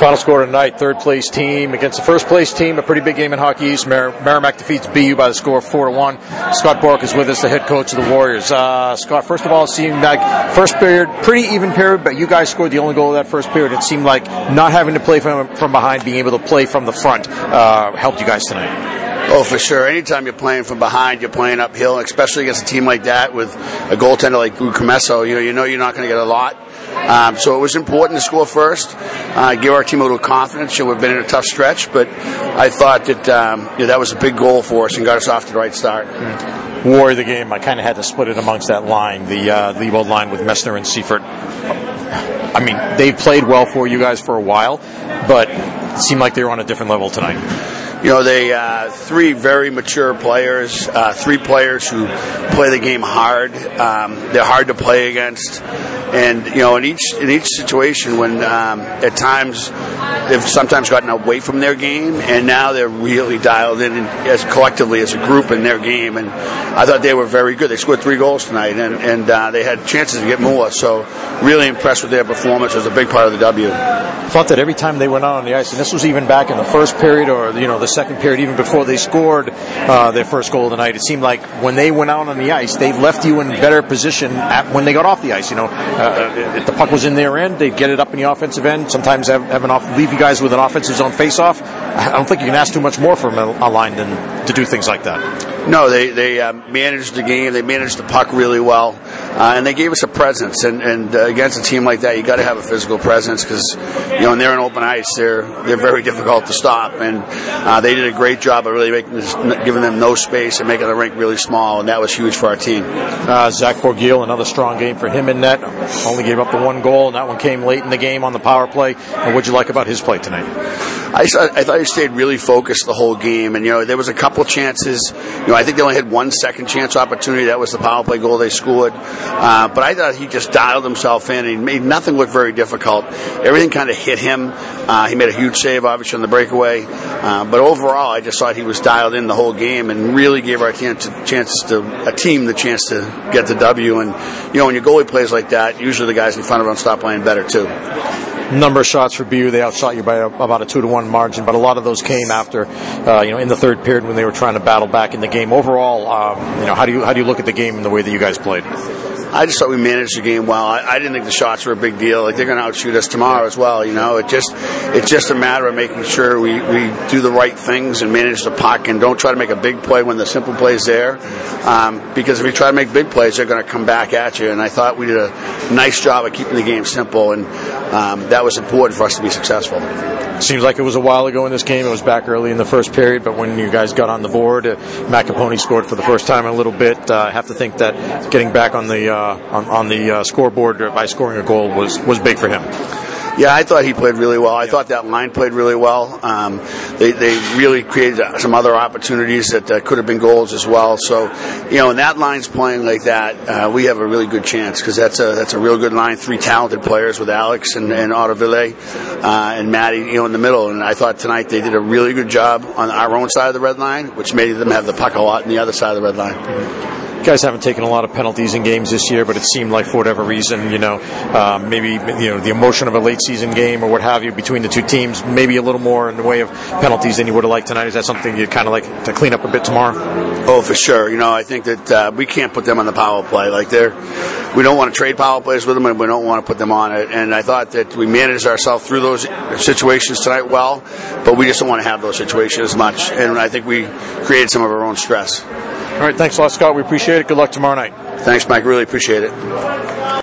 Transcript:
Final score tonight, third place team against the first place team. A pretty big game in Hockey East. Mer- Merrimack defeats BU by the score of 4 to 1. Scott Borek is with us, the head coach of the Warriors. Uh, Scott, first of all, it seemed like first period, pretty even period, but you guys scored the only goal of that first period. It seemed like not having to play from, from behind, being able to play from the front, uh, helped you guys tonight. Oh, for sure. Anytime you're playing from behind, you're playing uphill, especially against a team like that with a goaltender like Drew Commesso. You know, you know you're not going to get a lot. Um, so it was important to score first, uh, give our team a little confidence. You know, we've been in a tough stretch, but I thought that um, you know, that was a big goal for us and got us off to the right start. War of the game, I kind of had to split it amongst that line, the uh, old line with Messner and Seyfert. I mean, they've played well for you guys for a while, but it seemed like they were on a different level tonight. You know, they uh, three very mature players, uh, three players who play the game hard. Um, they're hard to play against, and you know, in each in each situation, when um, at times they've sometimes gotten away from their game, and now they're really dialed in as collectively as a group in their game. And I thought they were very good. They scored three goals tonight, and and uh, they had chances to get more. So, really impressed with their performance. It was a big part of the W. Thought that every time they went out on the ice, and this was even back in the first period or you know the second period, even before they scored uh, their first goal of the night, it seemed like when they went out on the ice, they left you in better position at, when they got off the ice. You know, uh, if the puck was in their end, they'd get it up in the offensive end. Sometimes have, have an off, leave you guys with an offensive zone face-off. I don't think you can ask too much more from a, a line than to do things like that. No, they they uh, managed the game. They managed the puck really well, uh, and they gave us a presence. And, and uh, against a team like that, you got to have a physical presence because you know when they're in open ice, they're they're very difficult to stop. And uh, they did a great job of really making this, giving them no space and making the rink really small, and that was huge for our team. Uh, Zach Borgiel, another strong game for him in net. Only gave up the one goal, and that one came late in the game on the power play. And what'd you like about his play tonight? I, I thought he stayed really focused the whole game, and you know there was a couple chances. You know, I think they only had one second chance opportunity. That was the power play goal they scored. Uh, but I thought he just dialed himself in. And he made nothing look very difficult. Everything kind of hit him. Uh, he made a huge save, obviously, on the breakaway. Uh, but overall, I just thought he was dialed in the whole game and really gave our team chances to a team the chance to get the W. And you know, when your goalie plays like that, usually the guys in front of him stop playing better too number of shots for BU. They outshot you by a, about a two to one margin, but a lot of those came after, uh, you know, in the third period when they were trying to battle back in the game. Overall, um, you know, how do you how do you look at the game and the way that you guys played? I just thought we managed the game well. I, I didn't think the shots were a big deal. Like they're going to outshoot us tomorrow as well. You know, it just it's just a matter of making sure we, we do the right things and manage the puck and don't try to make a big play when the simple play's there. Um, because if you try to make big plays, they're going to come back at you. And I thought we did a nice job of keeping the game simple, and um, that was important for us to be successful. Seems like it was a while ago in this game. It was back early in the first period, but when you guys got on the board, uh, Matt scored for the first time in a little bit. Uh, I have to think that getting back on the uh, on, on, the uh, scoreboard by scoring a goal was was big for him. Yeah, I thought he played really well. I thought that line played really well. Um, they, they really created some other opportunities that uh, could have been goals as well. So, you know, when that line's playing like that, uh, we have a really good chance because that's a that's a real good line. Three talented players with Alex and, and Autoville uh, and Maddie, you know, in the middle. And I thought tonight they did a really good job on our own side of the red line, which made them have the puck a lot on the other side of the red line. Guys haven't taken a lot of penalties in games this year, but it seemed like for whatever reason, you know, uh, maybe you know the emotion of a late season game or what have you between the two teams, maybe a little more in the way of penalties than you would have liked tonight. Is that something you'd kind of like to clean up a bit tomorrow? Oh, for sure. You know, I think that uh, we can't put them on the power play. Like they're, we don't want to trade power plays with them, and we don't want to put them on it. And I thought that we managed ourselves through those situations tonight well, but we just don't want to have those situations as much. And I think we created some of our own stress. All right, thanks a lot, Scott. We appreciate it. Good luck tomorrow night. Thanks, Mike. Really appreciate it.